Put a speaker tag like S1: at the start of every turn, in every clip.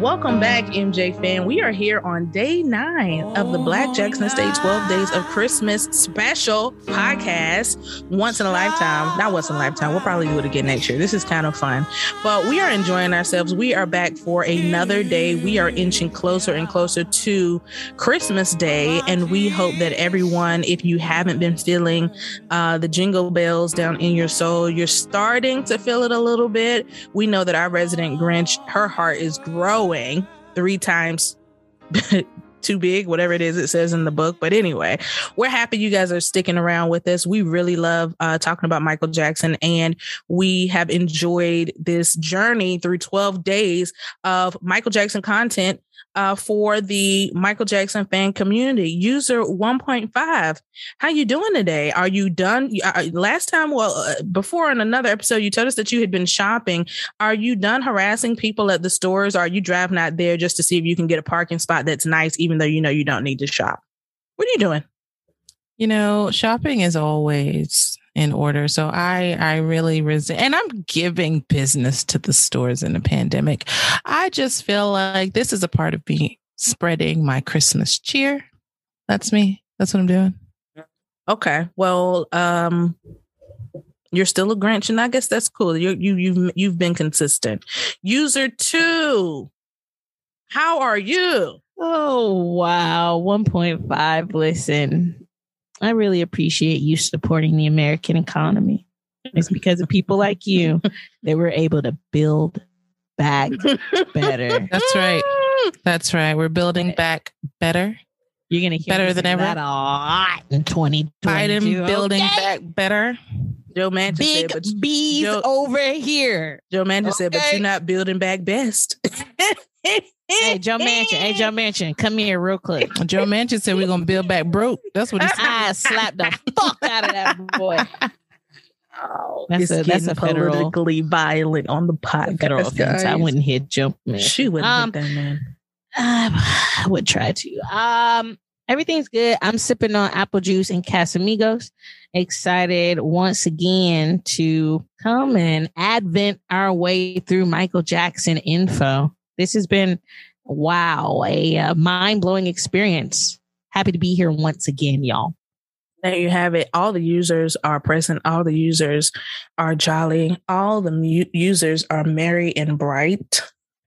S1: Welcome back, MJ fan. We are here on day nine of the Black Jackson Estate 12 Days of Christmas special podcast. Once in a lifetime. Not once in a lifetime. We'll probably do it again next year. This is kind of fun. But we are enjoying ourselves. We are back for another day. We are inching closer and closer to Christmas Day. And we hope that everyone, if you haven't been feeling uh, the jingle bells down in your soul, you're starting to feel it a little bit. We know that our resident Grinch, her heart is growing three times too big, whatever it is it says in the book. But anyway, we're happy you guys are sticking around with us. We really love uh, talking about Michael Jackson, and we have enjoyed this journey through 12 days of Michael Jackson content uh, for the Michael Jackson fan community. User 1.5, how you doing today? Are you done? Uh, last time, well, uh, before in another episode, you told us that you had been shopping. Are you done harassing people at the stores? are you driving out there just to see if you can get a parking spot that's nice, even though you know you don't need to shop? What are you doing?
S2: You know, shopping is always in order. So I I really resent and I'm giving business to the stores in the pandemic. I just feel like this is a part of me spreading my Christmas cheer. That's me. That's what I'm doing.
S1: Okay. Well, um you're still a Grinch, and I guess that's cool. You you you've you've been consistent. User two, how are you?
S3: Oh wow, one point five. Listen, I really appreciate you supporting the American economy. It's because of people like you that we're able to build back better.
S2: That's right. That's right. We're building back better.
S3: You're gonna hear
S2: better than ever.
S3: That a lot in 2020.
S2: Biden building okay. back better.
S1: Joe Manchin
S3: Big
S1: said,
S3: but bees Joe, over here.
S1: Joe Manchin okay. said, but you're not building back best.
S3: hey, Joe Manchin. Hey, Joe Manchin, come here real quick.
S2: Joe Manchin said we're gonna build back broke. That's what he said.
S3: I slapped the fuck out of that boy.
S1: Oh, that's a, that's a federal, politically violent on the podcast.
S3: Federal offense. I wouldn't hit Joe. Man.
S1: She wouldn't um, hit that man.
S3: Um, I would try to. Um, everything's good. I'm sipping on apple juice and Casamigos. Excited once again to come and advent our way through Michael Jackson info. This has been, wow, a uh, mind blowing experience. Happy to be here once again, y'all.
S1: There you have it. All the users are present. All the users are jolly. All the mu- users are merry and bright.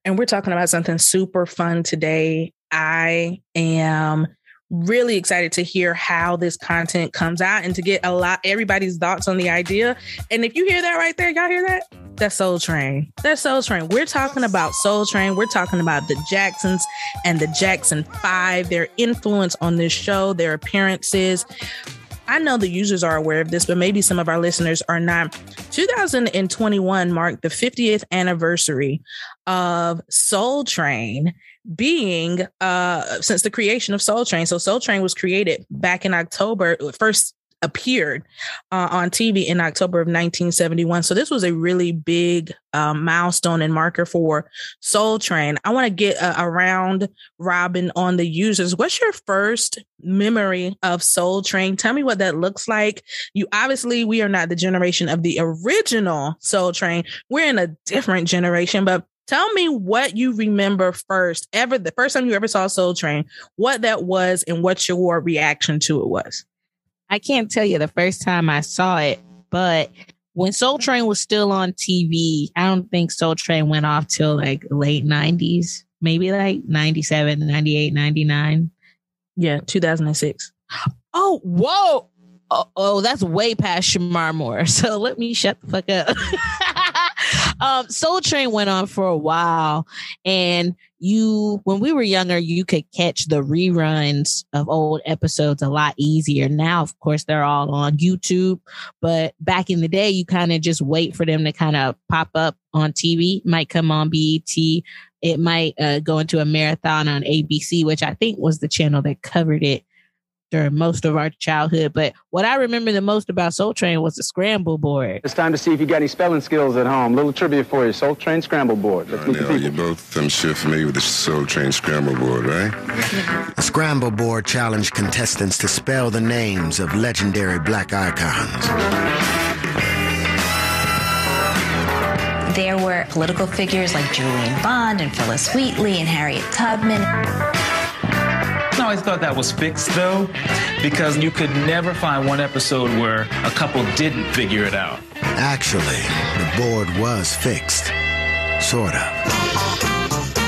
S1: And we're talking about something super fun today. I am really excited to hear how this content comes out and to get a lot everybody's thoughts on the idea. And if you hear that right there, y'all hear that? That's Soul Train. That's Soul Train. We're talking about Soul Train. We're talking about the Jacksons and the Jackson 5, their influence on this show, their appearances. I know the users are aware of this, but maybe some of our listeners are not. 2021 marked the 50th anniversary of Soul Train being uh since the creation of Soul Train. So Soul Train was created back in October, first appeared uh, on TV in October of 1971. So this was a really big um, milestone and marker for Soul Train. I want to get uh, around Robin on the users. What's your first memory of Soul Train? Tell me what that looks like. You obviously we are not the generation of the original Soul Train. We're in a different generation, but Tell me what you remember first, ever the first time you ever saw Soul Train, what that was and what your reaction to it was.
S3: I can't tell you the first time I saw it, but when Soul Train was still on TV, I don't think Soul Train went off till like late 90s, maybe like 97, 98, 99.
S1: Yeah, 2006.
S3: Oh, whoa. Oh, oh, that's way past Shemar Moore. So let me shut the fuck up. um, Soul Train went on for a while, and you, when we were younger, you could catch the reruns of old episodes a lot easier. Now, of course, they're all on YouTube, but back in the day, you kind of just wait for them to kind of pop up on TV. might come on BET. It might uh, go into a marathon on ABC, which I think was the channel that covered it during most of our childhood. But what I remember the most about Soul Train was the scramble board.
S4: It's time to see if you got any spelling skills at home. Little trivia for you. Soul Train scramble board.
S5: Let's uh, you both, I'm sure, familiar with the Soul Train scramble board, right?
S6: The scramble board challenged contestants to spell the names of legendary black icons.
S7: There were political figures like Julian Bond and Phillis Wheatley and Harriet Tubman.
S8: I always thought that was fixed though, because you could never find one episode where a couple didn't figure it out.
S6: Actually, the board was fixed. Sort of.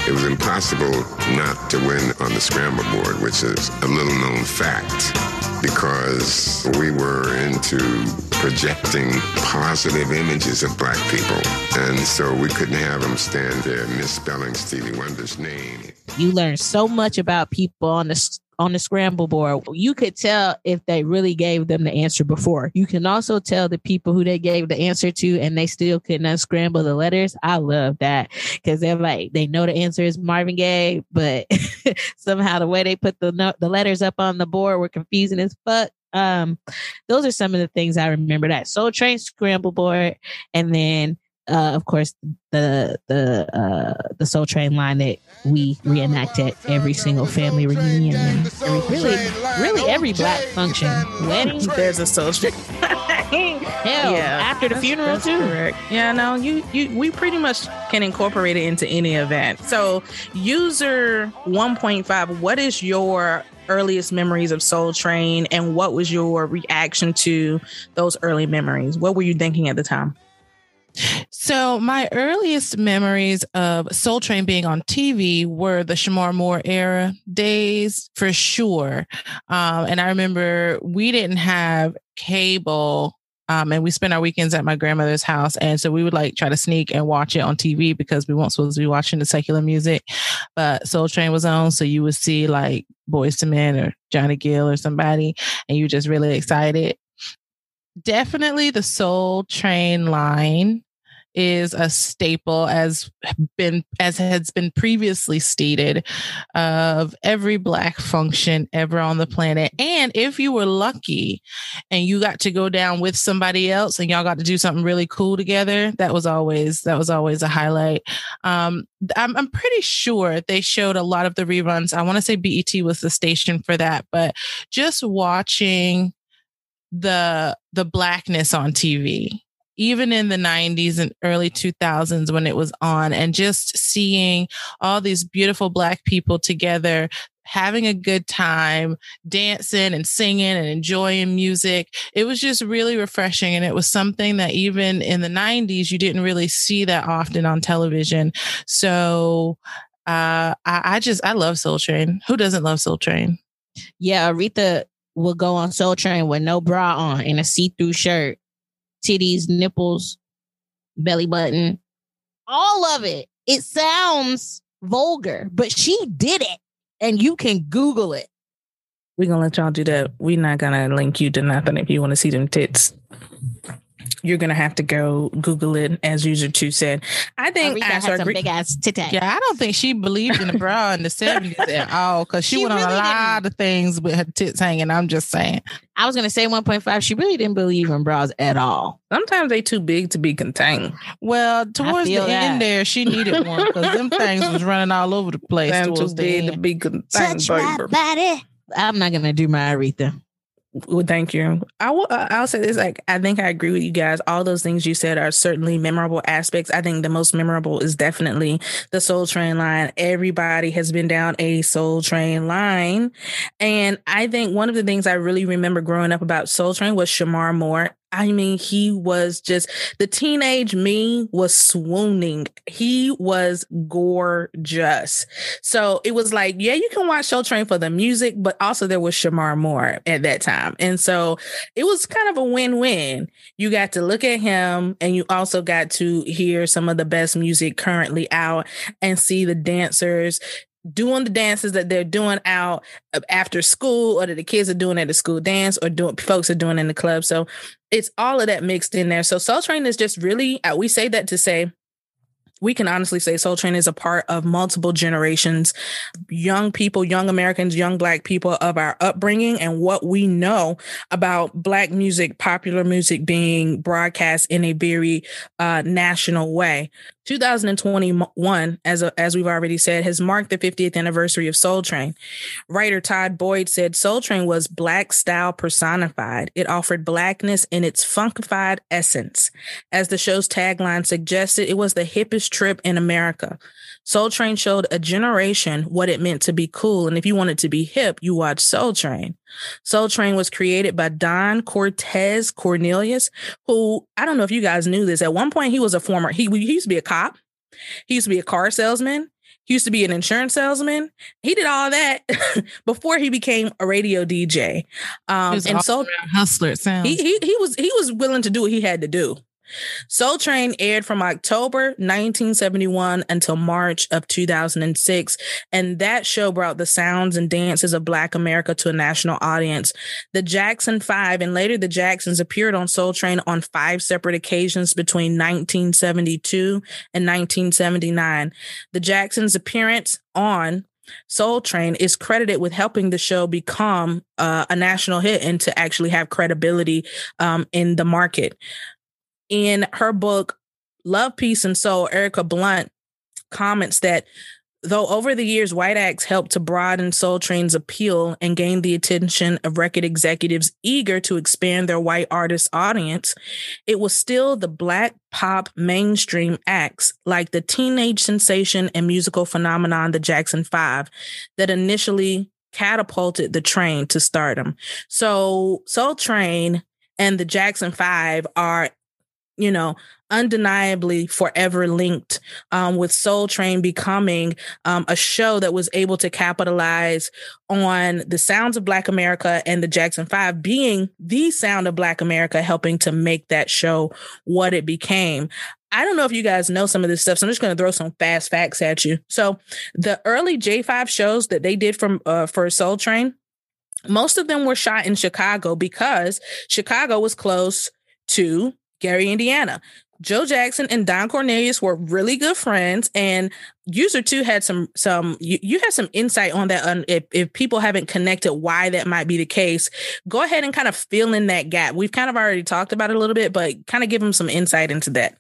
S5: It was impossible not to win on the scramble board, which is a little known fact because we were into projecting positive images of black people. And so we couldn't have them stand there misspelling Stevie Wonder's name.
S3: You learn so much about people on the on the scramble board. You could tell if they really gave them the answer before. You can also tell the people who they gave the answer to and they still couldn't unscramble the letters. I love that because they're like they know the answer is Marvin Gaye, but somehow the way they put the the letters up on the board were confusing as fuck. Um, those are some of the things I remember. That Soul Train scramble board, and then uh, of course, the the uh, the Soul Train line that we reenact at every single family reunion, every, really, really every black function, wedding.
S1: There's a Soul Train.
S3: Hell, yeah, after the funeral too.
S1: Correct. Yeah, no, you you we pretty much can incorporate it into any event. So, user 1.5, what is your earliest memories of Soul Train, and what was your reaction to those early memories? What were you thinking at the time?
S2: So my earliest memories of Soul Train being on TV were the Shemar Moore era days for sure. Um, and I remember we didn't have cable. Um, and we spent our weekends at my grandmother's house. And so we would like try to sneak and watch it on TV because we weren't supposed to be watching the secular music. But Soul Train was on. So you would see like Boyz II Men or Johnny Gill or somebody, and you just really excited definitely the Soul Train line is a staple as been as has been previously stated of every black function ever on the planet. And if you were lucky and you got to go down with somebody else and y'all got to do something really cool together that was always that was always a highlight. Um i'm, I'm pretty sure they showed a lot of the reruns. I want to say bet was the station for that but just watching the the blackness on TV even in the 90s and early 2000s when it was on and just seeing all these beautiful black people together having a good time dancing and singing and enjoying music. It was just really refreshing and it was something that even in the 90s you didn't really see that often on television. So uh, I, I just i love soul train. Who doesn't love soul train?
S3: Yeah aretha will go on Soul Train with no bra on and a see-through shirt, titties, nipples, belly button, all of it. It sounds vulgar, but she did it, and you can Google it.
S1: We're gonna let y'all do that. We're not gonna link you to nothing if you want to see them tits you're gonna have to go Google it, as user two said. I oh, think
S3: Aretha had some big ass titties.
S2: Yeah, I don't think she believed in the bra in the seventies at all because she, she, went really on a lot didn't. of things with her tits hanging. I'm just saying.
S3: I was gonna say 1.5. She really didn't believe in bras at all.
S1: Sometimes they too big to be contained.
S2: Well, towards the that. end there, she needed one because them things was running all over the place.
S1: Them too big end. to be contained.
S3: Touch my body. I'm not gonna do my Aretha.
S1: Well, thank you. I will. Uh, I'll say this: like, I think I agree with you guys. All those things you said are certainly memorable aspects. I think the most memorable is definitely the Soul Train line. Everybody has been down a Soul Train line, and I think one of the things I really remember growing up about Soul Train was Shemar Moore I mean, he was just the teenage me was swooning. He was gorgeous. So it was like, yeah, you can watch Soul Train for the music, but also there was Shemar Moore at that time. And so it was kind of a win win. You got to look at him and you also got to hear some of the best music currently out and see the dancers doing the dances that they're doing out after school or that the kids are doing at the school dance or doing folks are doing in the club. So it's all of that mixed in there. So Soul Train is just really, uh, we say that to say, we can honestly say Soul Train is a part of multiple generations, young people, young Americans, young Black people of our upbringing and what we know about Black music, popular music being broadcast in a very uh, national way 2021, as a, as we've already said, has marked the 50th anniversary of Soul Train. Writer Todd Boyd said Soul Train was black style personified. It offered blackness in its funkified essence. As the show's tagline suggested, it was the hippest trip in America. Soul Train showed a generation what it meant to be cool, and if you wanted to be hip, you watched Soul Train. Soul Train was created by Don Cortez Cornelius, who I don't know if you guys knew this. At one point, he was a former he, he used to be a cop. He used to be a car salesman. He used to be an insurance salesman. He did all that before he became a radio DJ. Um, and so
S2: hustler it sounds.
S1: he, he he was he was willing to do what he had to do. Soul Train aired from October 1971 until March of 2006, and that show brought the sounds and dances of Black America to a national audience. The Jackson Five and later the Jacksons appeared on Soul Train on five separate occasions between 1972 and 1979. The Jacksons' appearance on Soul Train is credited with helping the show become uh, a national hit and to actually have credibility um, in the market in her book, Love, Peace, and Soul, Ericka Blount comments that though over the years, white acts helped to broaden Soul Train's appeal and gain the attention of record executives eager to expand their white artist audience, it was still the black pop mainstream acts like the teenage sensation and musical phenomenon, the Jackson Five, that initially catapulted the train to stardom. So Soul Train and the Jackson Five are you know, undeniably forever linked um, with Soul Train becoming um, a show that was able to capitalize on the sounds of Black America and the Jackson Five being the sound of Black America, helping to make that show what it became. I don't know if you guys know some of this stuff, so I'm just going to throw some fast facts at you. So, the early J5 shows that they did from uh, for Soul Train, most of them were shot in Chicago because Chicago was close to Gary, Indiana. Joe Jackson and Don Cornelius were really good friends, and user two had some some you, you had some insight on that. Um, if if people haven't connected why that might be the case, go ahead and kind of fill in that gap. We've kind of already talked about it a little bit, but kind of give them some insight into that.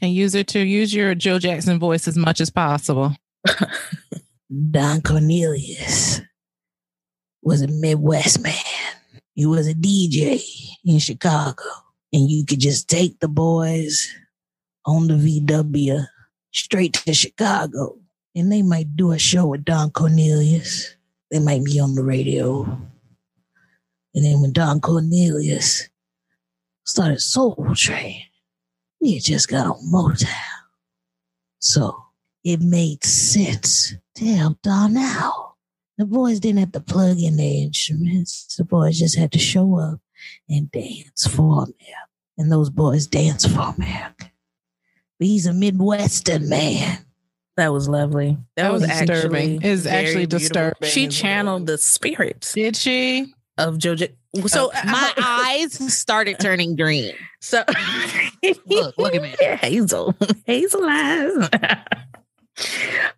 S2: And user two, use your Joe Jackson voice as much as possible.
S3: Don Cornelius was a Midwest man. He was a DJ in Chicago and you could just take the boys on the VW straight to Chicago, and they might do a show with Don Cornelius. They might be on the radio. And then when Don Cornelius started Soul Train, had just got on Motown. So it made sense to help Don out. The boys didn't have to plug in their instruments. The boys just had to show up and dance for America. And those boys dance for America. But he's a Midwestern man.
S1: That was lovely. That,
S2: That
S1: was,
S2: was disturbing.
S1: actually
S2: It's actually disturbing.
S1: She channeled the spirits
S2: Did she?
S1: of JoJo. So uh,
S3: My eyes started turning green.
S1: So
S3: Look, look at me.
S1: Hazel, Hazel eyes.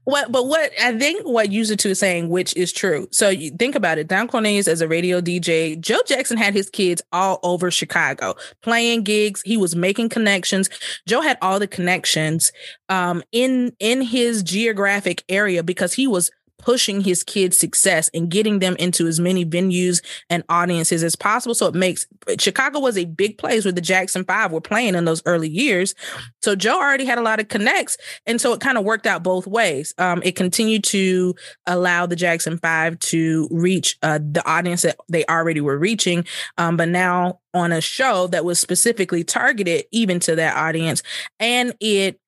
S1: What? But what I think what user two is saying, which is true. So you think about it. Don Cornelius as a radio DJ, Joe Jackson had his kids all over Chicago playing gigs. He was making connections. Joe had all the connections um, in in his geographic area because he was pushing his kids' success and getting them into as many venues and audiences as possible. So it makes Chicago was a big place where the Jackson Five were playing in those early years. So Joe already had a lot of connects. And so it kind of worked out both ways. Um, it continued to allow the Jackson Five to reach uh, the audience that they already were reaching. Um, but now on a show that was specifically targeted even to that audience. And it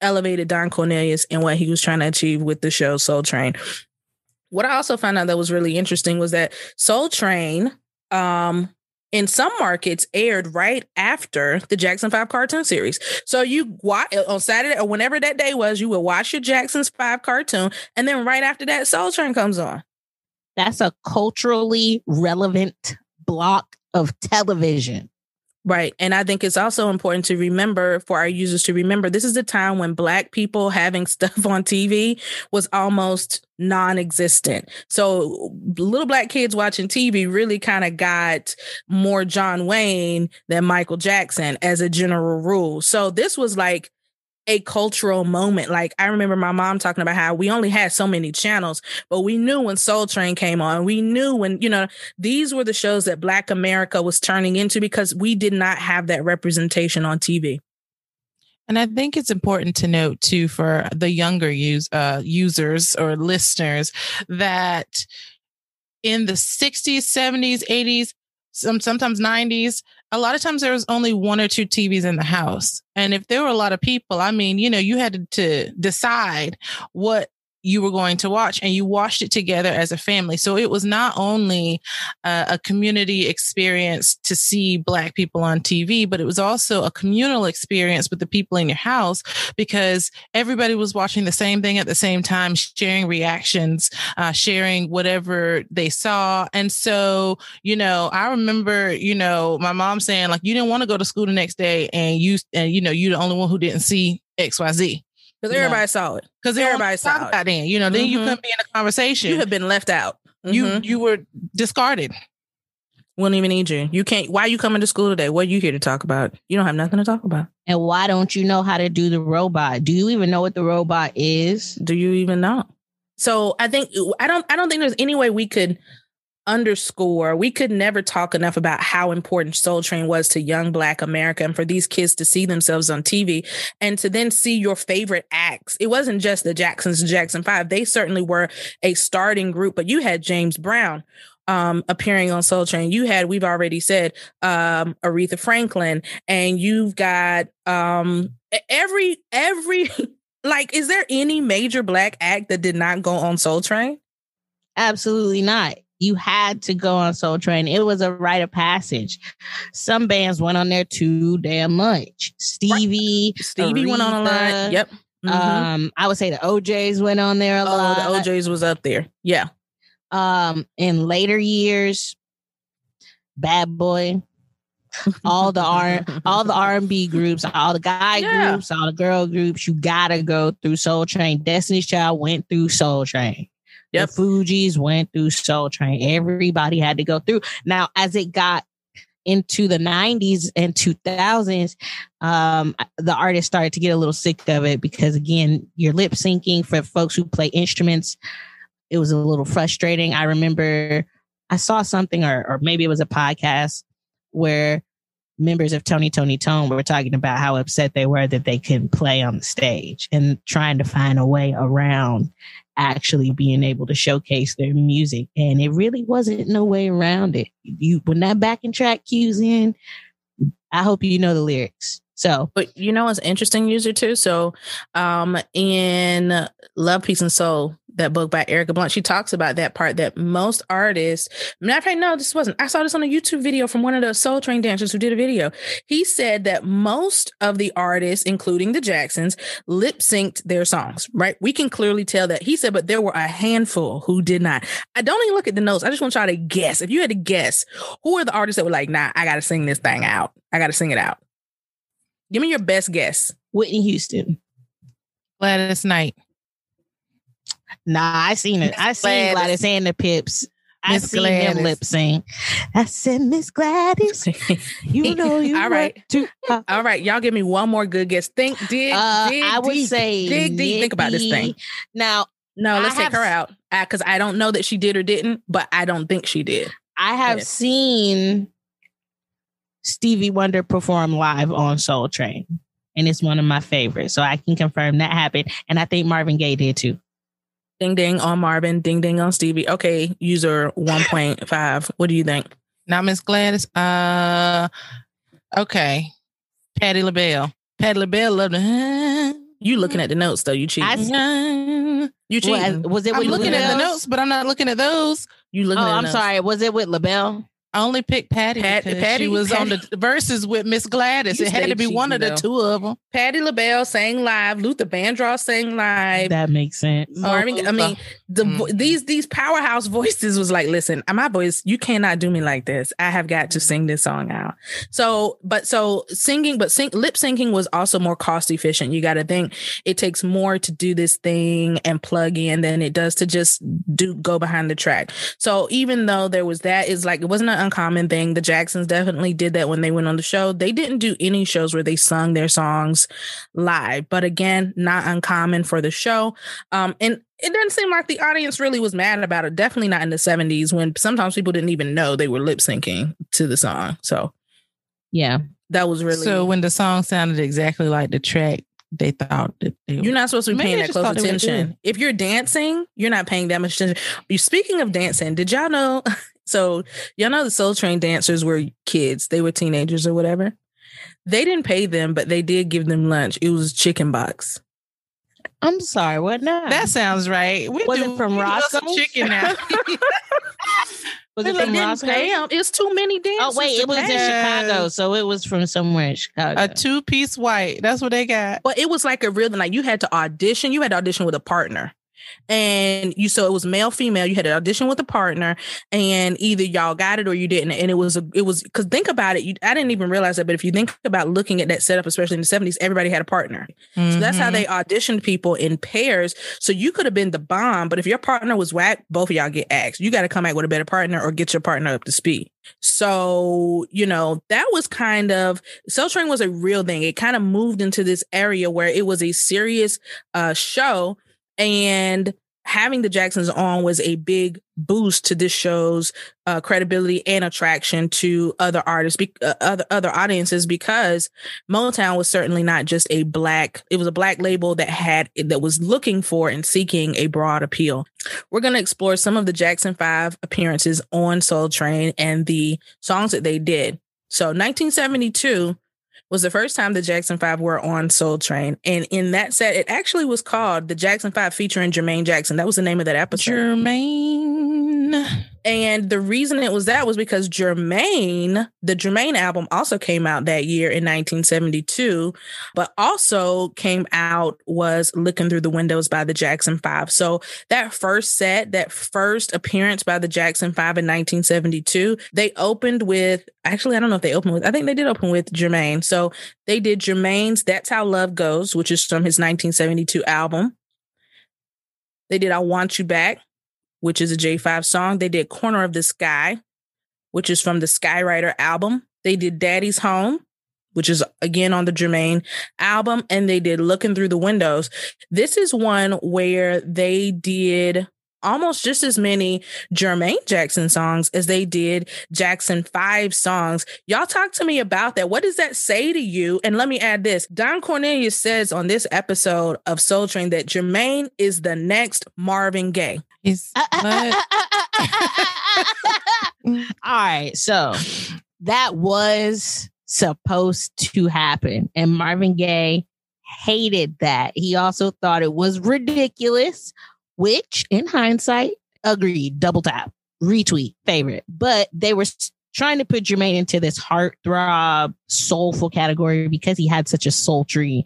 S1: elevated Don Cornelius and what he was trying to achieve with the show Soul Train. What I also found out that was really interesting was that Soul Train, um, in some markets, aired right after the Jackson Five cartoon series. So you watch on Saturday or whenever that day was, you would watch your Jackson's Five cartoon, and then right after that, Soul Train comes on.
S3: That's a culturally relevant block of television.
S1: Right. And I think it's also important to remember for our users to remember this is a time when Black people having stuff on TV was almost non existent. So little Black kids watching TV really kind of got more John Wayne than Michael Jackson as a general rule. So this was like a cultural moment. Like I remember my mom talking about how we only had so many channels, but we knew when Soul Train came on. We knew when, you know, these were the shows that Black America was turning into because we did not have that representation on TV.
S2: And I think it's important to note too for the younger use, uh, users or listeners that in the 60s, 70s, 80s, some sometimes 90s, a lot of times there was only one or two TVs in the house. And if there were a lot of people, I mean, you know, you had to, decide what you were going to watch and you watched it together as a family. So it was not only uh, a community experience to see black people on TV, but it was also a communal experience with the people in your house because everybody was watching the same thing at the same time, sharing reactions, uh, sharing whatever they saw. And so, you know, I remember, you know, my mom saying like, you didn't want to go to school the next day and you, and you know, you're the only one who didn't see XYZ.
S1: Because everybody saw it.
S2: Because
S1: everybody
S2: saw
S1: saw it.
S2: About then, you know, then you
S1: Mhm.
S2: couldn't be in a conversation.
S1: You have been left out.
S2: you
S1: Mhm.
S2: you were discarded.
S1: wouldn't even need you. You can't. Why are you coming to school today? What are you here to talk about? You don't have nothing to talk about.
S3: And why don't you know how to do the robot? Do you even know what the robot is?
S1: Do you even know? So I think I don't. I don't think there's any way we could underscore. We could never talk enough about how important Soul Train was to young Black America, and for these kids to see themselves on TV and to then see your favorite acts. It wasn't just the Jacksons Jackson Five. They certainly were a starting group, but you had James Brown um appearing on Soul Train. You had, we've already said, um Aretha Franklin, and you've got um every every like is there any major black act that did not go on Soul Train?
S3: Absolutely not. You had to go on Soul Train. It was a rite of passage. Some bands went on there too damn much. Stevie,
S1: Stevie went on a
S3: Aretha,
S1: line. Yep. Mhm.
S3: Um, I would say the O'Jays went on there a
S1: oh,
S3: lot.
S1: the O'Jays was up there. Yeah.
S3: um in later years bad boy all the r all the r&b groups all the guy
S1: Yeah.
S3: groups all the girl groups you gotta go through soul train destiny's child went through soul train. The fugees went through soul train. Everybody had to go through. Now as it got into the 90s and 2000s um the artists started to get a little sick of it because again you're lip syncing for folks who play instruments. It was a little frustrating. I remember I saw something, or, or maybe it was a podcast where members of Tony Toni Toné were talking about how upset they were that they couldn't play on the stage and trying to find a way around actually being able to showcase their music. And it really wasn't no way around it. You when that backing track cues in, I hope you know the lyrics. So
S1: But you know what's interesting, user two? So um in Love, Peace, and Soul, that book by Ericka Blount, she talks about that part that most artists, matter of fact, no, this wasn't. I saw this on a YouTube video from one of the Soul Train dancers who did a video. He said that most of the artists, including the Jacksons, lip synced their songs, right? We can clearly tell that. He said, but there were a handful who did not. I don't even look at the notes. I just want y'all to guess. If you had to guess, who are the artists that were like, nah, I got to sing this thing out? I got to sing it out. Give me your best guess.
S3: Whitney Houston.
S2: Gladys Knight.
S3: Nah, I seen it. I seen
S1: Gladys.
S3: And the Pips. I
S2: Miss
S3: seen them lip sync. I said, Miss Gladys, you know you
S1: All right.
S3: want to. Uh,
S1: All right, y'all give me one more good guess. Think, dig,
S3: uh,
S1: dig
S3: I would
S1: deep.
S3: say
S1: dig deep. Think about this thing.
S3: Now,
S1: No, let's take
S3: have
S1: her out because I don't know that she did or didn't, but I don't think she did.
S3: I have
S1: Yes.
S3: seen Stevie Wonder perform live on Soul Train, and it's one of my favorites. So I can confirm that happened, and I think Marvin Gaye did too.
S1: Ding ding on Marvin, ding ding on Stevie. Okay, user one point five. What do you think?
S2: Now, Miss Gladys. Uh, okay. Patti LaBelle. Patti LaBelle loved to.
S1: You looking at the notes though? You cheating?
S2: I,
S1: you cheating?
S3: Was, was it
S2: I'm
S3: with
S2: looking at the notes, but I'm not looking at those.
S1: you
S3: Oh,
S1: looking? at the
S3: I'm
S1: notes.
S3: sorry. Was it with LaBelle?
S2: I only picked Patti
S1: Pat-
S2: because
S1: Patti-
S2: she was on the Verzuz with Miss Gladys.
S1: You
S2: it had to be one of the two of them.
S1: Patti LaBelle sang live. Luther Vandross sang live.
S3: That makes sense.
S1: Marvin, I mean, the vo-
S2: Mhm.
S1: these these powerhouse voices was like, listen, my voice, you cannot do me like this. I have got to sing this song out. So, but so singing, but sing, lip syncing was also more cost efficient. You got to think it takes more to do this thing and plug in than it does to just do go behind the track. So even though there was that, is like it wasn't a an uncommon thing. The Jacksons definitely did that when they went on the show. They didn't do any shows where they sung their songs live, but again, not uncommon for the show. Um, and it doesn't seem like the audience really was mad about it. Definitely not in the 70s when sometimes people didn't even know they were lip syncing to the song. So,
S3: yeah,
S1: that was really.
S2: So when the song sounded exactly like the track, they thought that they
S1: you're not supposed to be paying that close
S2: thought they were
S1: attention. If you're dancing, you're not paying that much attention. You speaking of dancing, did y'all know? So y'all know the Soul Train dancers were kids; they were teenagers or whatever. They didn't pay them, but they did give them lunch. It was chicken box.
S3: I'm sorry, what now?
S2: That sounds right. We
S3: Was
S2: do,
S3: it from
S2: we do some
S3: Roscoe's?
S2: chicken now.
S3: was it from Roscoe's?
S1: pay. It's too many oh, dancers.
S3: Oh wait, it was in. Chicago, so it was from somewhere in Chicago.
S2: a two piece white. That's what they got.
S1: But it was like a real like you had to audition. You had to audition with a partner. And you so it was male female. You had an audition with a partner, and either y'all got it or you didn't. And it was a it was because think about it. You, I didn't even realize that, but if you think about looking at that setup, especially in the seventies, everybody had a partner. So that's how they auditioned people in pairs. So you could have been the bomb, but if your partner was whack, both of y'all get axed. You got to come back with a better partner or get your partner up to speed. So, you know, that was kind of Soul Train was a real thing. It kind of moved into this area where it was a serious uh show and having the Jacksons on was a big boost to this show's uh, credibility and attraction to other artists, be- uh, other other audiences, because Motown was certainly not just a black. It was a black label that had that was looking for and seeking a broad appeal. We're going to explore some of the Jackson Five appearances on Soul Train and the songs that they did. So, 1972 was the first time the Jackson Five were on Soul Train, and in that set, it actually was called the Jackson Five featuring Jermaine Jackson. That was the name of that episode.
S2: Jermaine.
S1: And the reason it was that was because Jermaine, the Jermaine album also came out that year in 1972, but also came out was Looking Through the Windows by the Jackson Five. So that first set, that first appearance by the Jackson Five in 1972, they opened with, actually, I don't know if they opened with, I think they did open with Jermaine. So they did Jermaine's That's How Love Goes, which is from his 1972 album. They did I Want You Back, which is a J5 song. They did Corner of the Sky, which is from the Skywriter album. They did Daddy's Home, which is again on the Jermaine album. And they did Looking Through the Windows. This is one where they did almost just as many Jermaine Jackson songs as they did Jackson 5 songs. Y'all talk to me about that. What does that say to you? And let me add this. Don Cornelius says on this episode of Soul Train that Jermaine is the next Marvin Gaye.
S2: He's what?
S3: All right, so that was supposed to happen, and Marvin Gaye hated that. He also thought it was ridiculous, which, in hindsight, agreed. Double tap, retweet, favorite. But they were trying to put Jermaine into this heartthrob, soulful category because he had such a sultry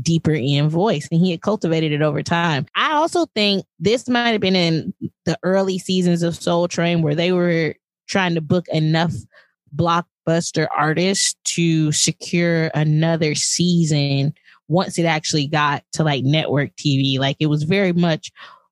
S3: deeper in voice and he had cultivated it over time. I also think this might have been in the early seasons of Soul Train where they were trying to book enough blockbuster artists to secure another season once it actually got to like network TV. Like it was very much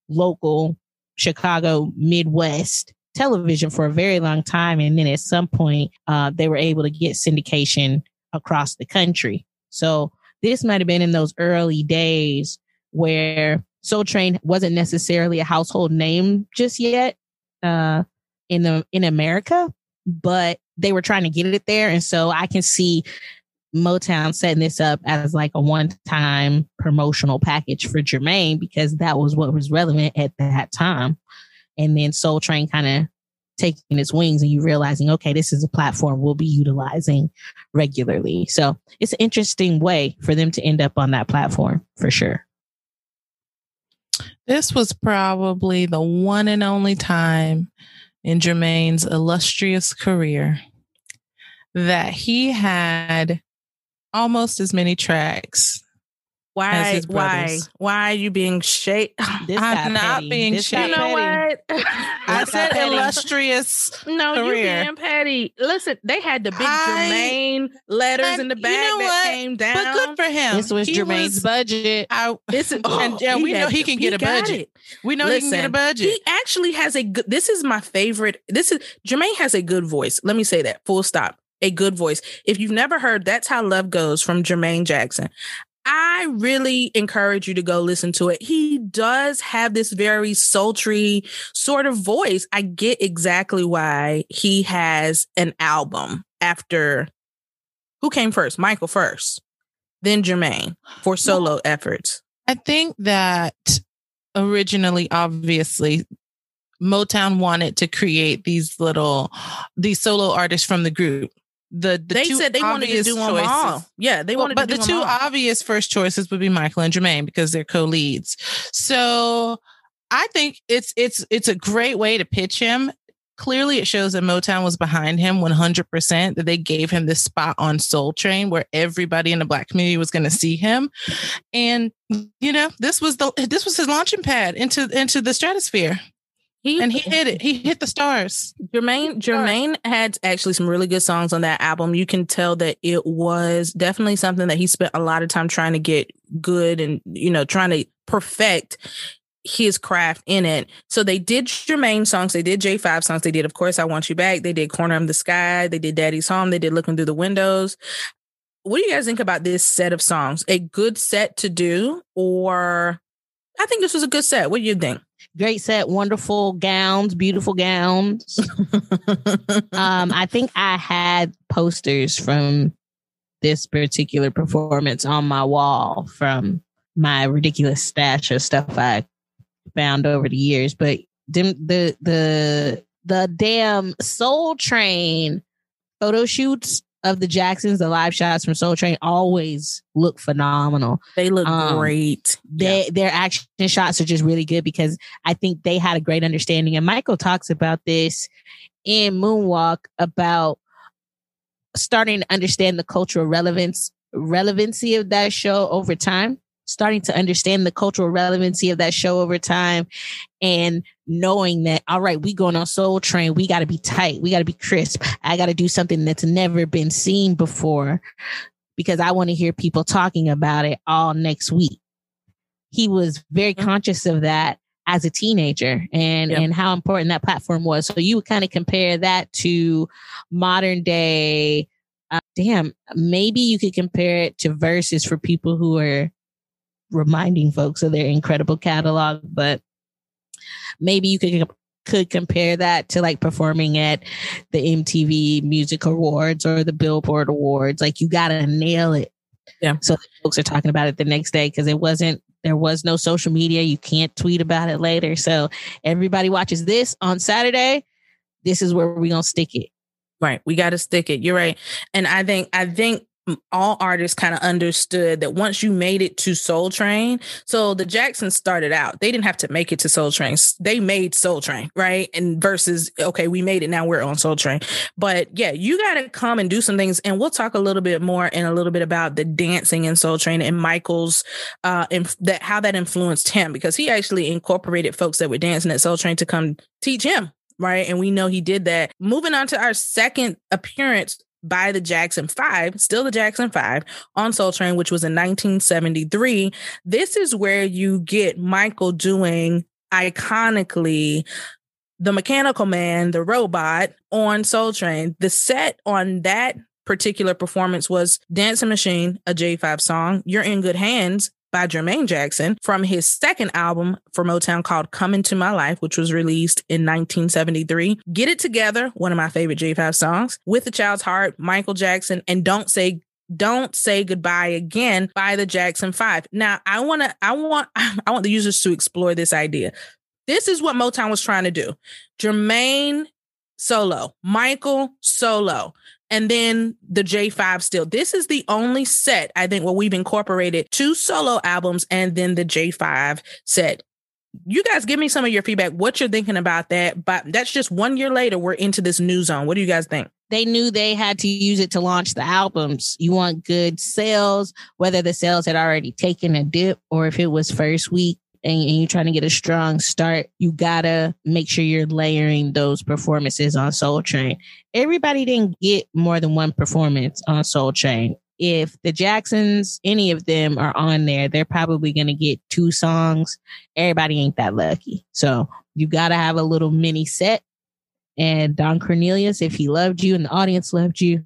S3: local Chicago Midwest television for a very long time. And then at some point, uh, they were able to get syndication across the country. So this might have been in those early days where Soul Train wasn't necessarily a household name just yet uh, in the in America, but they were trying to get it there, and so I can see Motown setting this up as like a one time promotional package for Jermaine because that was what was relevant at that time, and then Soul Train kind of taking its wings and you realizing, okay, this is a platform we'll be utilizing regularly. So it's an interesting way for them to end up on that platform for sure.
S2: This was probably the one and only time in Jermaine's illustrious career that he had almost as many tracks.
S1: Why?
S2: As his
S1: Why? Why are you being shade?
S3: This
S2: I'm not
S3: petty.
S2: being
S3: This got
S2: shady.
S1: You know what?
S2: I said
S3: petty.
S2: illustrious.
S1: no, you
S2: career.
S1: being petty. Listen, they had the big
S2: I-
S1: Jermaine letters
S2: And
S1: in the
S2: you
S1: back
S2: know
S1: that
S2: what?
S1: came down.
S2: But good for him.
S3: This was
S2: He
S3: Jermaine's budget.
S2: I,
S1: This is
S2: And, oh, yeah, we know he can get a budget. we know he can get a budget.
S1: He actually has a good this is my favorite. This is Jermaine has a good voice. Let me say that. Full stop. A good voice. If you've never heard That's How Love Goes from Jermaine Jackson, I really encourage you to go listen to it. He does have this very sultry sort of voice. I get exactly why he has an album after who came first? Michael first, then Jermaine for solo well, efforts.
S2: I think that originally, obviously, Motown wanted to create these little these solo artists from the group. The, the
S1: they said they wanted to do them choices, all. Yeah, they wanted
S2: well, but
S1: the
S2: two
S1: all.
S2: obvious first choices would be Michael and Jermaine because they're co-leads. So I think it's it's it's a great way to pitch him. Clearly, it shows that Motown was behind him 100%, that they gave him this spot on Soul Train where everybody in the Black community was going to see him. And, you know, this was the this was his launching pad into into the stratosphere. He, and he hit it. He hit the stars.
S1: Jermaine Jermaine had actually some really good songs on that album. You can tell that it was definitely something that he spent a lot of time trying to get good and you know trying to perfect his craft in it. So they did Jermaine songs, they did J5 songs, they did Of Course I Want You Back, they did Corner of the Sky, they did Daddy's Home, they did Looking Through the Windows. What do you guys think about this set of songs? A good set to do or I think this was a good set. What do you think?
S3: Great set, wonderful gowns, beautiful gowns. um, I think I had posters from this particular performance on my wall from my ridiculous stash of stuff I found over the years, but the the the the damn Soul Train photo shoots of the Jacksons, the live shots from Soul Train always look phenomenal.
S1: They look um, great.
S3: They yeah. their action shots are just really good because I think they had a great understanding. And Michael talks about this in Moonwalk about starting to understand the cultural relevance relevancy of that show over time starting to understand the cultural relevancy of that show over time and knowing that, all right, we going on Soul Train. We got to be tight. We got to be crisp. I got to do something that's never been seen before because I want to hear people talking about it all next week. He was very mm-hmm. conscious of that as a teenager and and how important that platform was. So you would kind of compare that to modern day. Uh, damn, maybe you could compare it to Verzuz for people who are reminding folks of their incredible catalog, but maybe you could could compare that to like performing at the MTV Music Awards or the Billboard Awards. Like you got to nail it.
S1: Yeah.
S3: So folks are talking about it the next day because it wasn't there was no social media. You can't tweet about it later. So everybody watches this on Saturday. This is where we're gonna stick it.
S1: Right. We got to stick it. You're right. And I think, I think all artists kind of understood that once you made it to Soul Train, so the Jacksons started out, they didn't have to make it to Soul Train. They made Soul Train, right? And versus, okay, we made it, now we're on Soul Train. But yeah, you got to come and do some things. And we'll talk a little bit more and a little bit about the dancing in Soul Train and Michael's, uh, and that how that influenced him because he actually incorporated folks that were dancing at Soul Train to come teach him right? And we know he did that. Moving on to our second appearance by the Jackson Five, still the Jackson Five, on Soul Train, which was in 1973. This is where you get Michael doing iconically the mechanical man, the robot on Soul Train. The set on that particular performance was Dancing Machine, a J5 song, You're in Good Hands, by Jermaine Jackson from his second album for Motown called Come Into My Life, which was released in 1973. Get It Together, one of my favorite J5 songs, With a Child's Heart, Michael Jackson, and Don't Say don't say goodbye again by the Jackson 5. Now, I want to I want I want the users to explore this idea. This is what Motown was trying to do. Jermaine solo, Michael solo and then the J5 still. This is the only set, I think, where we've incorporated two solo albums and then the J5 set. You guys give me some of your feedback, what you're thinking about that. But that's just one year later, we're into this new zone. What do you guys think?
S3: They knew they had to use it to launch the albums. You want good sales, whether the sales had already taken a dip or if it was first week and, and, you're trying to get a strong start, you gotta make sure you're layering those performances on Soul Train. Everybody didn't get more than one performance on Soul Train. if the Jacksons, any of them are on there, they're probably to get two songs. Everybody ain't that lucky. So you got to have a little mini set. And Don Cornelius, if he loved you and the audience loved you,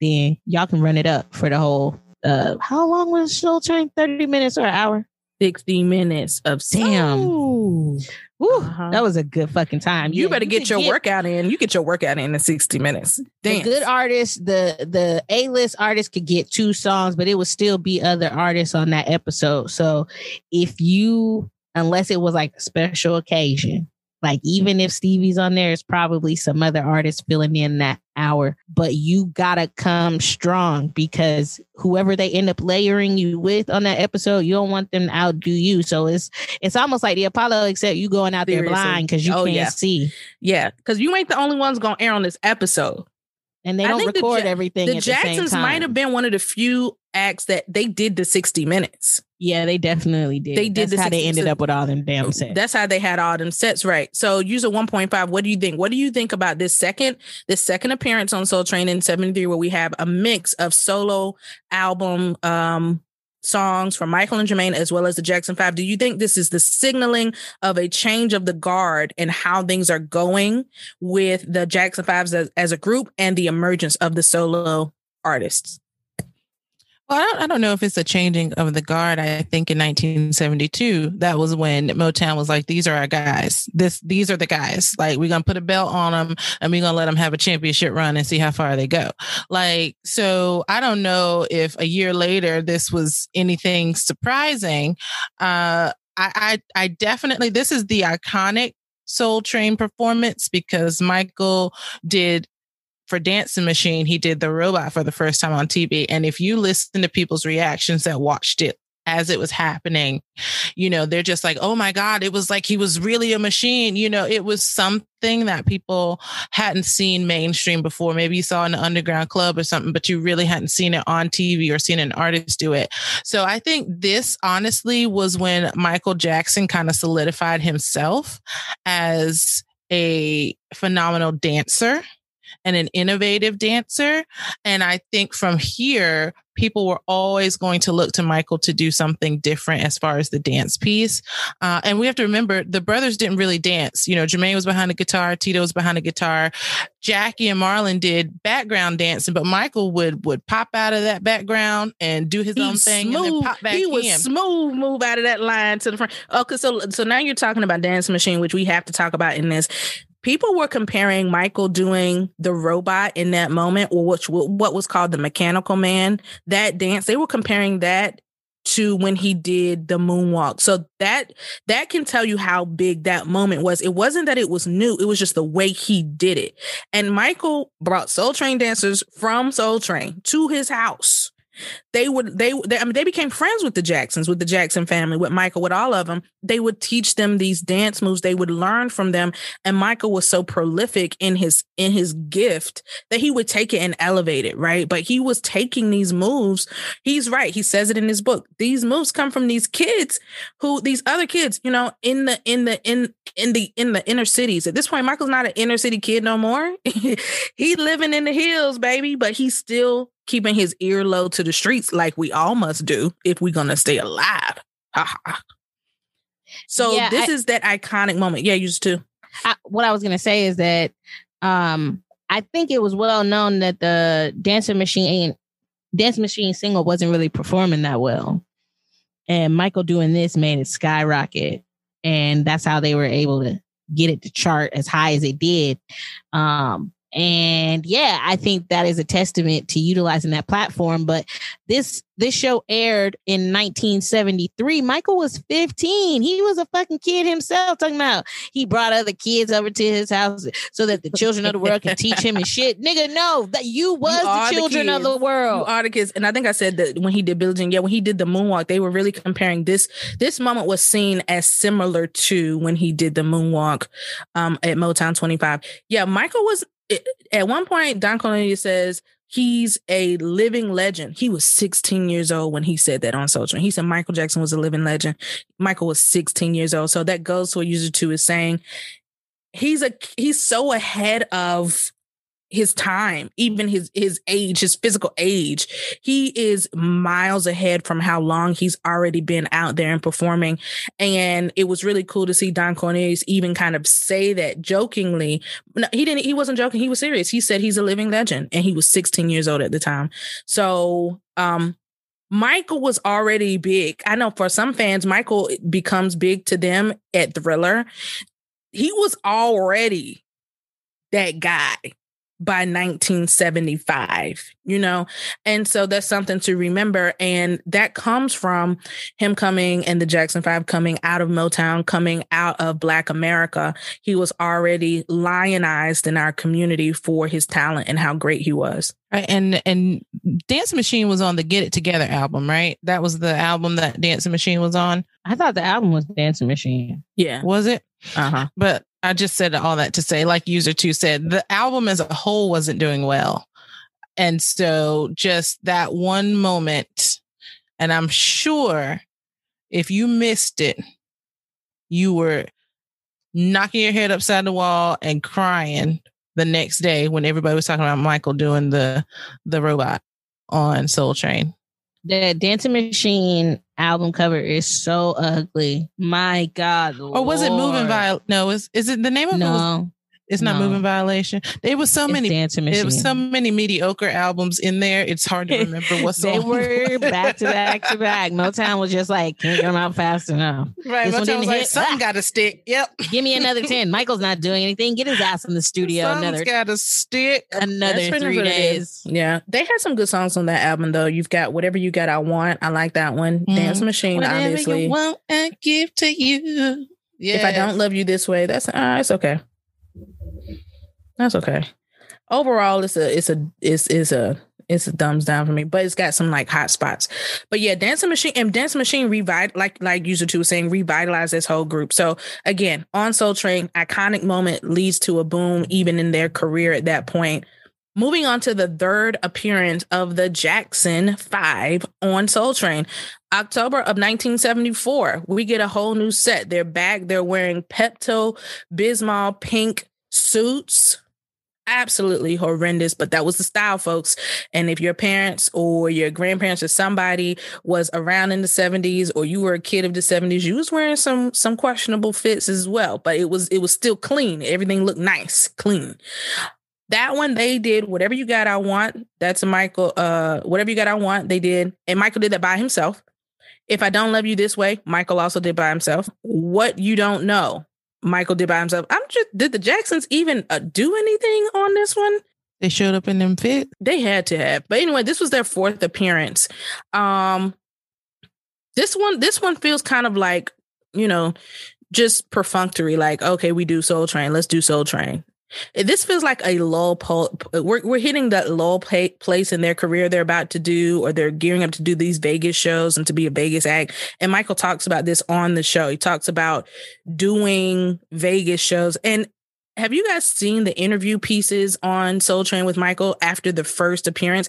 S3: then y'all can run it up for the whole. Uh, how long was Soul Train? Thirty minutes or an hour?
S1: 60 minutes of
S3: Damn.
S1: Ooh. Uh-huh.
S3: that was a good fucking time.
S1: You
S3: Yeah,
S1: better get
S3: could
S1: your workout in. You get your workout in in 60 minutes.
S3: The
S1: Damn.
S3: good artists, the the A list artists could get two songs, but it would still be other artists on that episode. So if you, unless it was like a special occasion, like even if Stevie's on there, it's probably some other artist filling in that hour. But you gotta come strong because whoever they end up layering you with on that episode, you don't want them to outdo you. So it's it's almost like the Apollo, except you going out there blind because you
S1: Oh,
S3: can't
S1: yeah.
S3: see.
S1: Yeah, because you ain't the only ones to air on this episode.
S3: And they
S1: I
S3: don't
S1: think the
S3: record
S1: Ja-
S3: everything.
S1: The
S3: at the same
S1: Jacksons
S3: time.
S1: might have been one of the few acts that they did the 60 minutes.
S3: Yeah, they definitely did.
S1: They did
S3: That's
S1: the
S3: how they
S1: 60
S3: ended up with all them damn sets.
S1: That's how they had all them sets, right? So user 1.5, what do you think? What do you think about this second this second appearance on Soul Train in 73 where we have a mix of solo album um songs from Michael and Jermaine as well as the Jackson 5. Do you think this is the signaling of a change of the guard and how things are going with the Jackson 5s as, as a group and the emergence of the solo artists?
S2: Well, I don't, I don't know if it's a changing of the guard. I think in 1972, that was when Motown was like, "These are our guys. This, these are the guys. Like, we're gonna put a belt on them, and we're gonna let them have a championship run and see how far they go." Like, so I don't know if a year later this was anything surprising. Uh, I, I, I definitely this is the iconic Soul Train performance because Michael did for Dancing Machine, he did the robot for the first time on TV. And if you listen to people's reactions that watched it as it was happening, you know, they're just like, oh my God, it was like he was really a machine. You know, it was something that people hadn't seen mainstream before. Maybe you saw in an underground club or something, but you really hadn't seen it on TV or seen an artist do it. So I think this honestly was when Michael Jackson kind of solidified himself as a phenomenal dancer and an innovative dancer. And I think from here, people were always going to look to Michael to do something different as far as the dance piece. Uh, and we have to remember the brothers didn't really dance. You know, Jermaine was behind the guitar, Tito was behind the guitar, Jackie and Marlon did background dancing, but Michael would would pop out of that background and do his
S1: He
S2: own thing and then
S1: smooth-
S2: pop back
S1: he
S2: in.
S1: was smooth move out of that line to the front. Okay, so so now you're talking about Dance Machine, which we have to talk about in this. People were comparing Michael doing the robot in that moment, or which what was called the Mechanical Man, that dance. They were comparing that to when he did the moonwalk. So that that can tell you how big that moment was. It wasn't that it was new, it was just the way he did it. And Michael brought Soul Train dancers from Soul Train to his house. They would they, they I mean they became friends with the Jacksons, with the Jackson family, with Michael, with all of them. They would teach them these dance moves. They would learn from them. And Michael was so prolific in his in his gift that he would take it and elevate it, right? But he was taking these moves. He's right. He says it in his book. These moves come from these kids who these other kids, you know, in the in the in in the in the inner cities. At this point, Michael's not an inner city kid no more. he living in the hills, baby, but he's still keeping his ear low to the streets like we all must do if we're gonna stay alive. So
S3: Yeah,
S1: this
S3: I-
S1: is that iconic moment. Yeah, you used to.
S3: I, what I was gonna say is that um I think it was well known that the dancing machine dance machine single wasn't really performing that well. And Michael doing this made it skyrocket. And that's how they were able to get it to chart as high as it did. Um and yeah, I think that is a testament to utilizing that platform. But this this show aired in 1973. Michael was 15. He was a fucking kid himself. Talking about he brought other kids over to his house so that the children of the world can teach him and shit. Nigga, no, that you was
S1: are
S3: the
S1: the
S3: children of the world.
S1: You are the kids, and I think I said that when he did Jean. Yeah, when he did the moonwalk, they were really comparing this. This moment was seen as similar to when he did the moonwalk um, at Motown 25. Yeah, Michael was at one point. Don Cornelius says he's a living legend. He was 16 years old when he said that on Train. He said Michael Jackson was a living legend. Michael was 16 years old. So that goes to what user two is saying. He's a he's so ahead of his time, even his his age, his physical age. He is miles ahead from how long he's already been out there and performing. And it was really cool to see Don Cornelius even kind of say that jokingly. No, he didn't he wasn't joking, he was serious. He said he's a living legend and he was 16 years old at the time. So um Michael was already big. I know for some fans, Michael becomes big to them at Thriller. He was already that guy by 1975, you know? And so that's something to remember. And that comes from him coming and the Jackson Five coming out of Motown, coming out of Black America. He was already lionized in our community for his talent and how great he was.
S2: Right. And and Dancing Machine was on the Get It Together album, right? That was the album that Dancing Machine was on.
S3: I thought the album was Dancing Machine.
S1: Yeah.
S2: Was it?
S1: Uh-huh.
S2: But I just said all that to say, like user two said, the album as a whole wasn't doing well. And so just that one moment, and I'm sure if you missed it, you were knocking your head upside the wall and crying the next day when everybody was talking about Michael doing the the robot on Soul Train.
S3: The Dancing Machine album cover is so ugly. My God.
S2: Or was it Moving Viol? No, is is it the name of
S3: no,
S2: it? Was, it's not
S3: no.
S2: Moving Violation. There was so
S3: It's
S2: many.
S3: Dancing
S2: There was so many mediocre albums in there. It's hard to remember what
S3: They were back to back to back. Motown was just like, can't get them out fast enough.
S2: right.
S3: This
S2: But
S3: one
S2: I
S3: didn't
S2: was like,
S3: hit.
S2: something
S3: Ah.
S2: got to stick. Yep.
S3: Give me another 10. Michael's not doing anything. Get his ass in the studio
S2: Something's
S3: another
S2: got to stick.
S3: another
S1: That's
S3: three
S1: much what it
S3: days.
S1: Yeah, they had some good songs on that album though. You've got whatever you got, I want. I like that one.
S2: Mhm.
S1: Dance Machine, obviously.
S2: Whatever
S1: obviously.
S2: you want, I give to you.
S1: If I don't love you this way, that's uh, it's okay. That's okay. Overall, it's a it's a it's it's a it's a thumbs down for me, but it's got some like hot spots. But yeah, Dancing Machine and Dancing Machine revive like like user two was saying, revitalized this whole group. So again, on Soul Train, iconic moment leads to a boom even in their career at that point. Moving on to the third appearance of the Jackson Five on Soul Train. October of 1974, we get a whole new set. They're back. They're wearing Pepto Bismol pink suits. Absolutely horrendous, but that was the style, folks. And if your parents or your grandparents or somebody was around in the 70s or you were a kid of the 70s, you was wearing some some questionable fits as well. But it was it was still clean. Everything looked nice, clean. That one they did whatever you got I want. That's a Michael uh whatever you got I want, they did. And Michael did that by himself. If I don't love you this way, Michael also did by himself. What you don't know, Michael did by himself. I'm just did the Jacksons even uh, do anything on this one?
S2: They showed up in them fit.
S1: They had to have. But anyway, this was their fourth appearance. Um this one this one feels kind of like, you know, just perfunctory like okay, we do Soul Train, let's do Soul Train. Eh, this feels like a lull po- we're we're hitting that lull place in their career they're about to do or they're gearing up to do these Vegas shows and to be a Vegas act. And Michael talks about this on the show. He talks about doing Vegas shows and have you guys seen the interview pieces on Soul Train with Michael after the first appearance?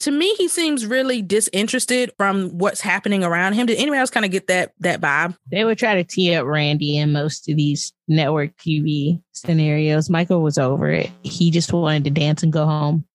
S1: To me, he seems really disinterested from what's happening around him. Did anyone else kind of get that that vibe?
S3: They would try to tee up Randy in most of these network TV scenarios. Michael was over it. He just wanted to dance and go home.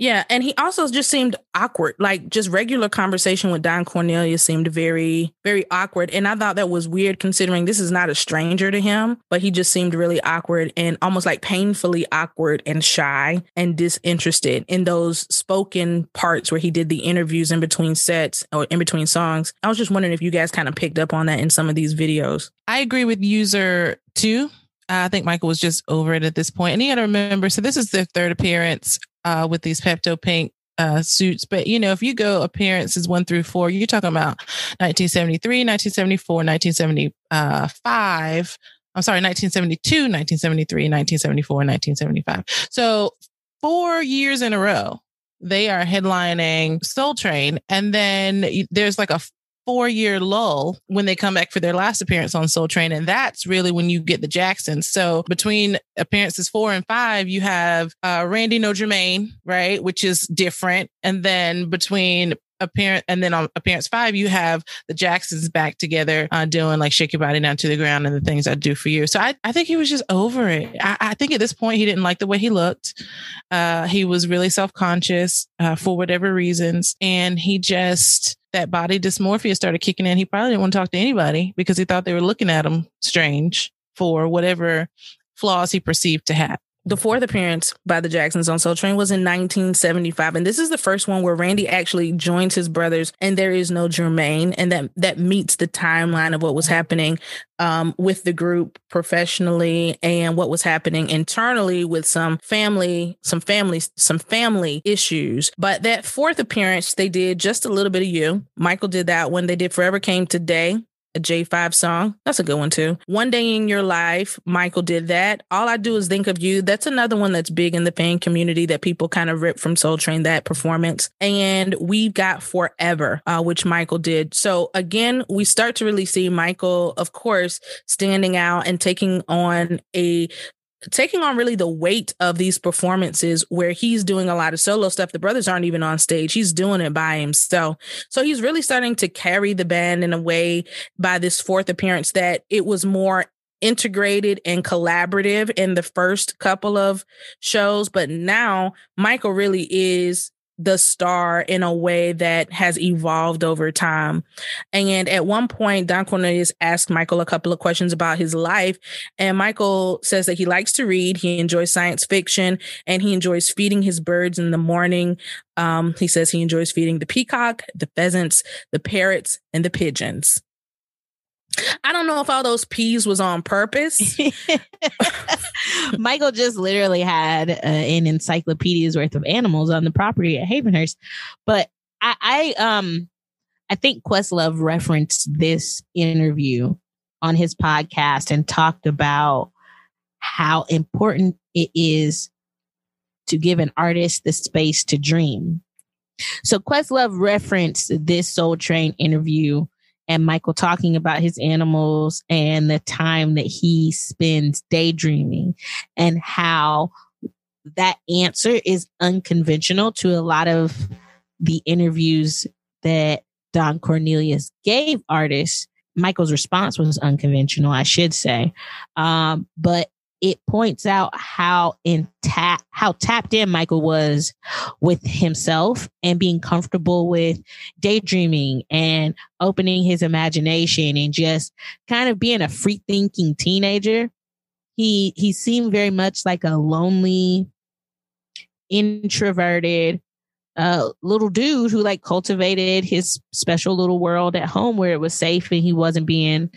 S1: Yeah, and he also just seemed awkward. Like just regular conversation with Don Cornelius seemed very, very awkward. And I thought that was weird considering this is not a stranger to him, but he just seemed really awkward and almost like painfully awkward and shy and disinterested in those spoken parts where he did the interviews in between sets or in between songs. I was just wondering if you guys kind of picked up on that in some of these videos.
S2: I agree with user two. I think Michael was just over it at this point. And you got to remember, so this is their third appearance uh, with these Pepto Pink uh, suits. But, you know, if you go appearances one through four, you're talking about 1973, 1974, 1975. I'm sorry, 1972, 1973, 1974, 1975. So four years in a row, they are headlining Soul Train. And then there's like a four year lull when they come back for their last appearance on Soul Train. And that's really when you get the Jacksons. So between appearances four and five, you have uh, Randy No Jermaine, right? Which is different. And then between appearance, and then on appearance five, you have the Jacksons back together uh, doing like "Shake Your Body Down to the Ground" and the things I do for you. So I, I think he was just over it. I, I think at this point he didn't like the way he looked. Uh, he was really self conscious uh, for whatever reasons, and he just that body dysmorphia started kicking in. He probably didn't want to talk to anybody because he thought they were looking at him strange for whatever flaws he perceived to have.
S1: The fourth appearance by the Jacksons on Soul Train was in 1975, and this is the first one where Randy actually joins his brothers, and there is no Jermaine, and that that meets the timeline of what was happening um, with the group professionally and what was happening internally with some family, some family, some family issues. But that fourth appearance, they did just a little bit of you. Michael did that one. They did Forever Came Today a J5 song. That's a good one too. One Day in Your Life, Michael did that. All I Do Is Think of You. That's another one that's big in the fan community that people kind of rip from Soul Train, that performance. And we've got Forever, uh, which Michael did. So again, we start to really see Michael, of course, standing out and taking on a taking on really the weight of these performances where he's doing a lot of solo stuff. The brothers aren't even on stage. He's doing it by himself. So he's really starting to carry the band in a way by this fourth appearance that it was more integrated and collaborative in the first couple of shows. But now Michael really is the star in a way that has evolved over time. And at one point, Don Cornelius asked Michael a couple of questions about his life. And Michael says that he likes to read, he enjoys science fiction, and he enjoys feeding his birds in the morning. Um, he says he enjoys feeding the peacock, the pheasants, the parrots, and the pigeons. I don't know if all those peas was on purpose.
S3: Michael just literally had uh, an encyclopedia's worth of animals on the property at Havenhurst, but I, I um I think Questlove referenced this interview on his podcast and talked about how important it is to give an artist the space to dream. So Questlove referenced this Soul Train interview and Michael talking about his animals and the time that he spends daydreaming and how that answer is unconventional to a lot of the interviews that Don Cornelius gave artists. Michael's response was unconventional, I should say. Um, but it points out how in tap how tapped in Michael was with himself and being comfortable with daydreaming and opening his imagination and just kind of being a free thinking teenager. He he seemed very much like a lonely, introverted uh, little dude who like cultivated his special little world at home where it was safe and he wasn't being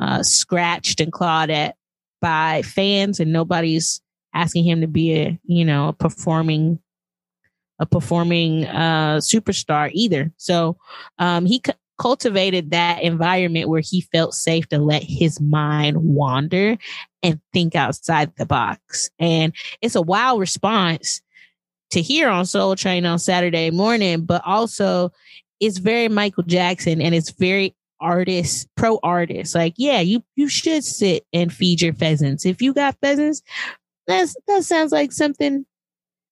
S3: uh, scratched and clawed at by fans and nobody's asking him to be a, you know, a performing a performing uh superstar either. So um he c- cultivated that environment where he felt safe to let his mind wander and think outside the box. And it's a wild response to hear on Soul Train on Saturday morning, but also it's very Michael Jackson and it's very artists, pro artists. Like, yeah, you you should sit and feed your pheasants. If you got pheasants, that's that sounds like something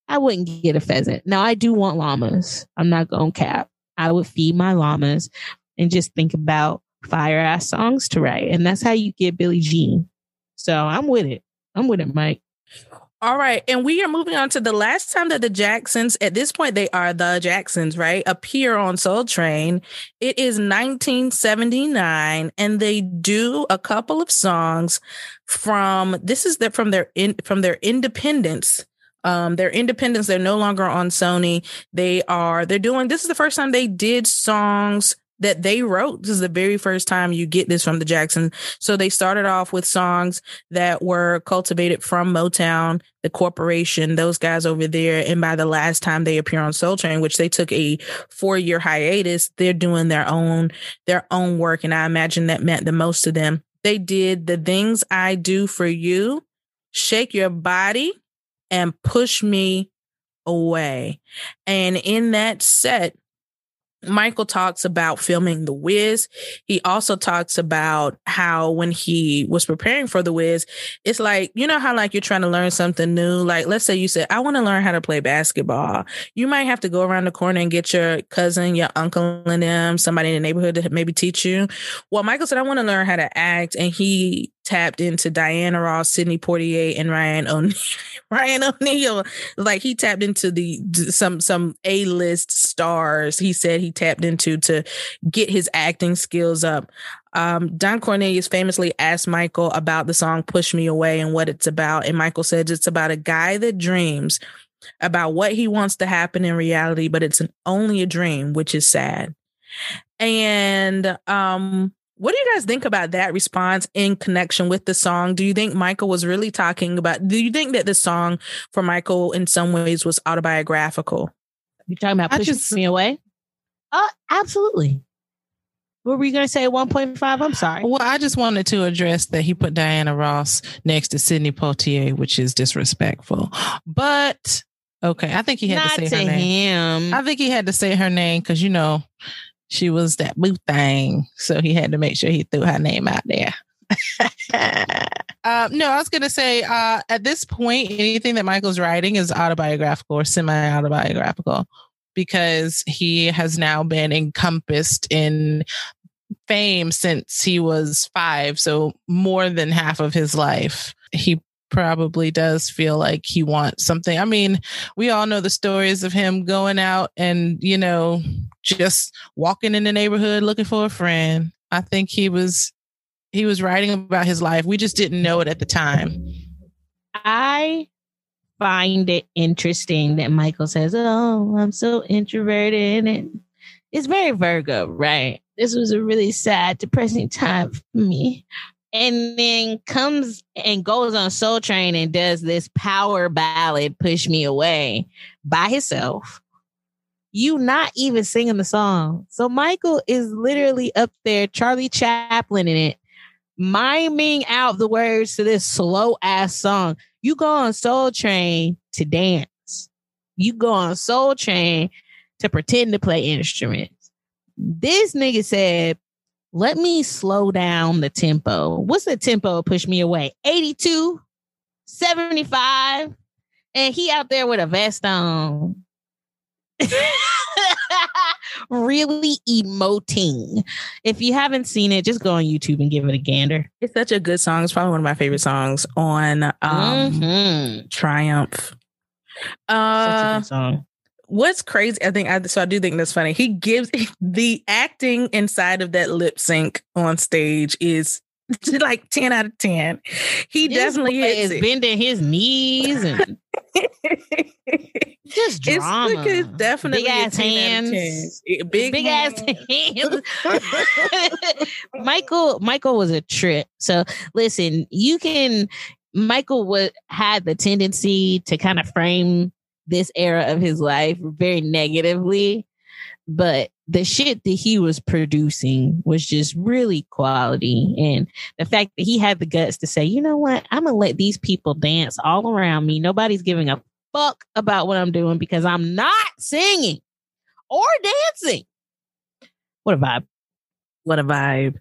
S3: I wouldn't get a pheasant. Now I do want llamas. I'm not to cap. I would feed my llamas and just think about fire ass songs to write. And that's how you get Billie Jean. So I'm with it. I'm with it, Mike.
S1: All right. And we are moving on to the last time that the Jacksons, at this point, they are the Jacksons, right? Appear on Soul Train. It is 1979, and they do a couple of songs from this is their from their in, from their independence. Um, their independence, they're no longer on Sony. They are, they're doing, this is the first time they did songs that they wrote. This is the very first time you get this from the Jacksons. So they started off with songs that were cultivated from Motown, the corporation, those guys over there. And by the last time they appear on Soul Train, which they took a four year hiatus, they're doing their own, their own work. And I imagine that meant the most to them. They did the things I do for you, shake your body and push me away. And in that set, Michael talks about filming The Wiz. He also talks about how when he was preparing for The Wiz, it's like, you know how like you're trying to learn something new? Like, let's say you said, I want to learn how to play basketball. You might have to go around the corner and get your cousin, your uncle and them, somebody in the neighborhood to maybe teach you. Well, Michael said, I want to learn how to act. And he tapped into Diana Ross, Sidney Poitier, and Ryan O'Neal. Ryan O'Neal, like he tapped into the some some A list stars. He said he tapped into to get his acting skills up. Um, Don Cornelius famously asked Michael about the song "Push Me Away" and what it's about, and Michael said it's about a guy that dreams about what he wants to happen in reality, but it's an, only a dream, which is sad. And um, what do you guys think about that response in connection with the song? Do you think Michael was really talking about, do you think that the song for Michael in some ways was autobiographical?
S3: You talking about pushing just, me away? Uh, absolutely. What were you going to say 1.5? I'm sorry.
S2: Well, I just wanted to address that he put Diana Ross next to Sidney Poitier, which is disrespectful. But okay, I think he had
S3: Not
S2: to say
S3: to
S2: her name.
S3: him.
S2: I think he had to say her name because, you know, she was that boo thing. So he had to make sure he threw her name out there. uh, no, I was going to say uh, at this point, anything that Michael's writing is autobiographical or semi autobiographical because he has now been encompassed in fame since he was five. So more than half of his life. He probably does feel like he wants something. I mean, we all know the stories of him going out and, you know, just walking in the neighborhood looking for a friend. I think he was he was writing about his life. We just didn't know it at the time.
S3: I find it interesting that Michael says, "Oh, I'm so introverted," and it's very Virgo, right? This was a really sad, depressing time for me and then comes and goes on Soul Train and does this power ballad, Push Me Away, by himself. You not even singing the song. So Michael is literally up there, Charlie Chaplin in it, miming out the words to this slow ass song. You go on Soul Train to dance. You go on Soul Train to pretend to play instruments. This nigga said, let me slow down the tempo. What's the tempo push me away? 82, 75. And he out there with a vest on. really emoting. If you haven't seen it, just go on YouTube and give it a gander.
S1: It's such a good song. It's probably one of my favorite songs on um,
S3: Mhm.
S1: Triumph.
S3: Such a
S1: Uh,
S3: good song.
S1: What's crazy, I think, I, so I do think that's funny. He gives the acting inside of that lip sync on stage is like 10 out of 10. He
S3: This
S1: definitely
S3: is
S1: it.
S3: bending his knees and just
S1: It's,
S3: drama.
S1: it's definitely
S3: big ass
S1: 10 out of 10.
S3: hands.
S1: Eh, big,
S3: big ass
S1: hands.
S3: hands. Michael Michael was a trip. So listen, you can Michael would had the tendency to kind of frame this era of his life very negatively, but the shit that he was producing was just really quality. And the fact that he had the guts to say, you know what, I'm gonna let these people dance all around me. Nobody's giving a fuck about what I'm doing because I'm not singing or dancing. What a vibe.
S1: What a vibe.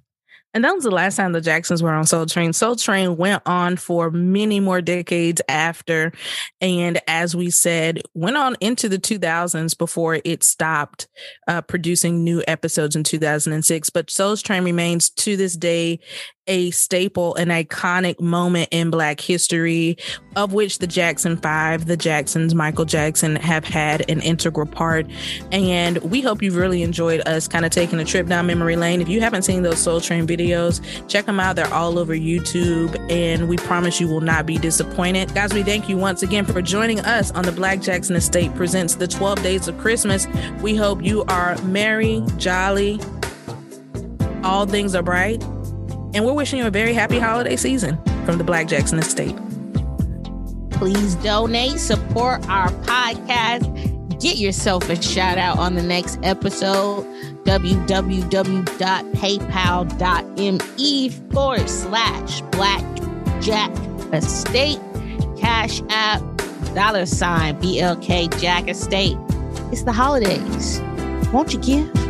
S1: And that was the last time the Jacksons were on Soul Train. Soul Train went on for many more decades after. And as we said, went on into the 2000s before it stopped uh, producing new episodes in 2006. But Soul Train remains to this day a staple, an iconic moment in Black history, of which the Jackson Five, the Jacksons, Michael Jackson, have had an integral part. And we hope you've really enjoyed us kind of taking a trip down memory lane. If you haven't seen those Soul Train videos, check them out. They're all over YouTube, and we promise you will not be disappointed. Guys, we thank you once again for joining us on the Black Jackson Estate presents the 12 Days of Christmas. We hope you are merry, jolly, all things are bright. And we're wishing you a very happy holiday season from the Black Jackson Estate.
S3: Please donate, support our podcast. Get yourself a shout out on the next episode. www.paypal.me forward slash black jack estate cash app dollar sign blk jack estate it's the holidays won't you give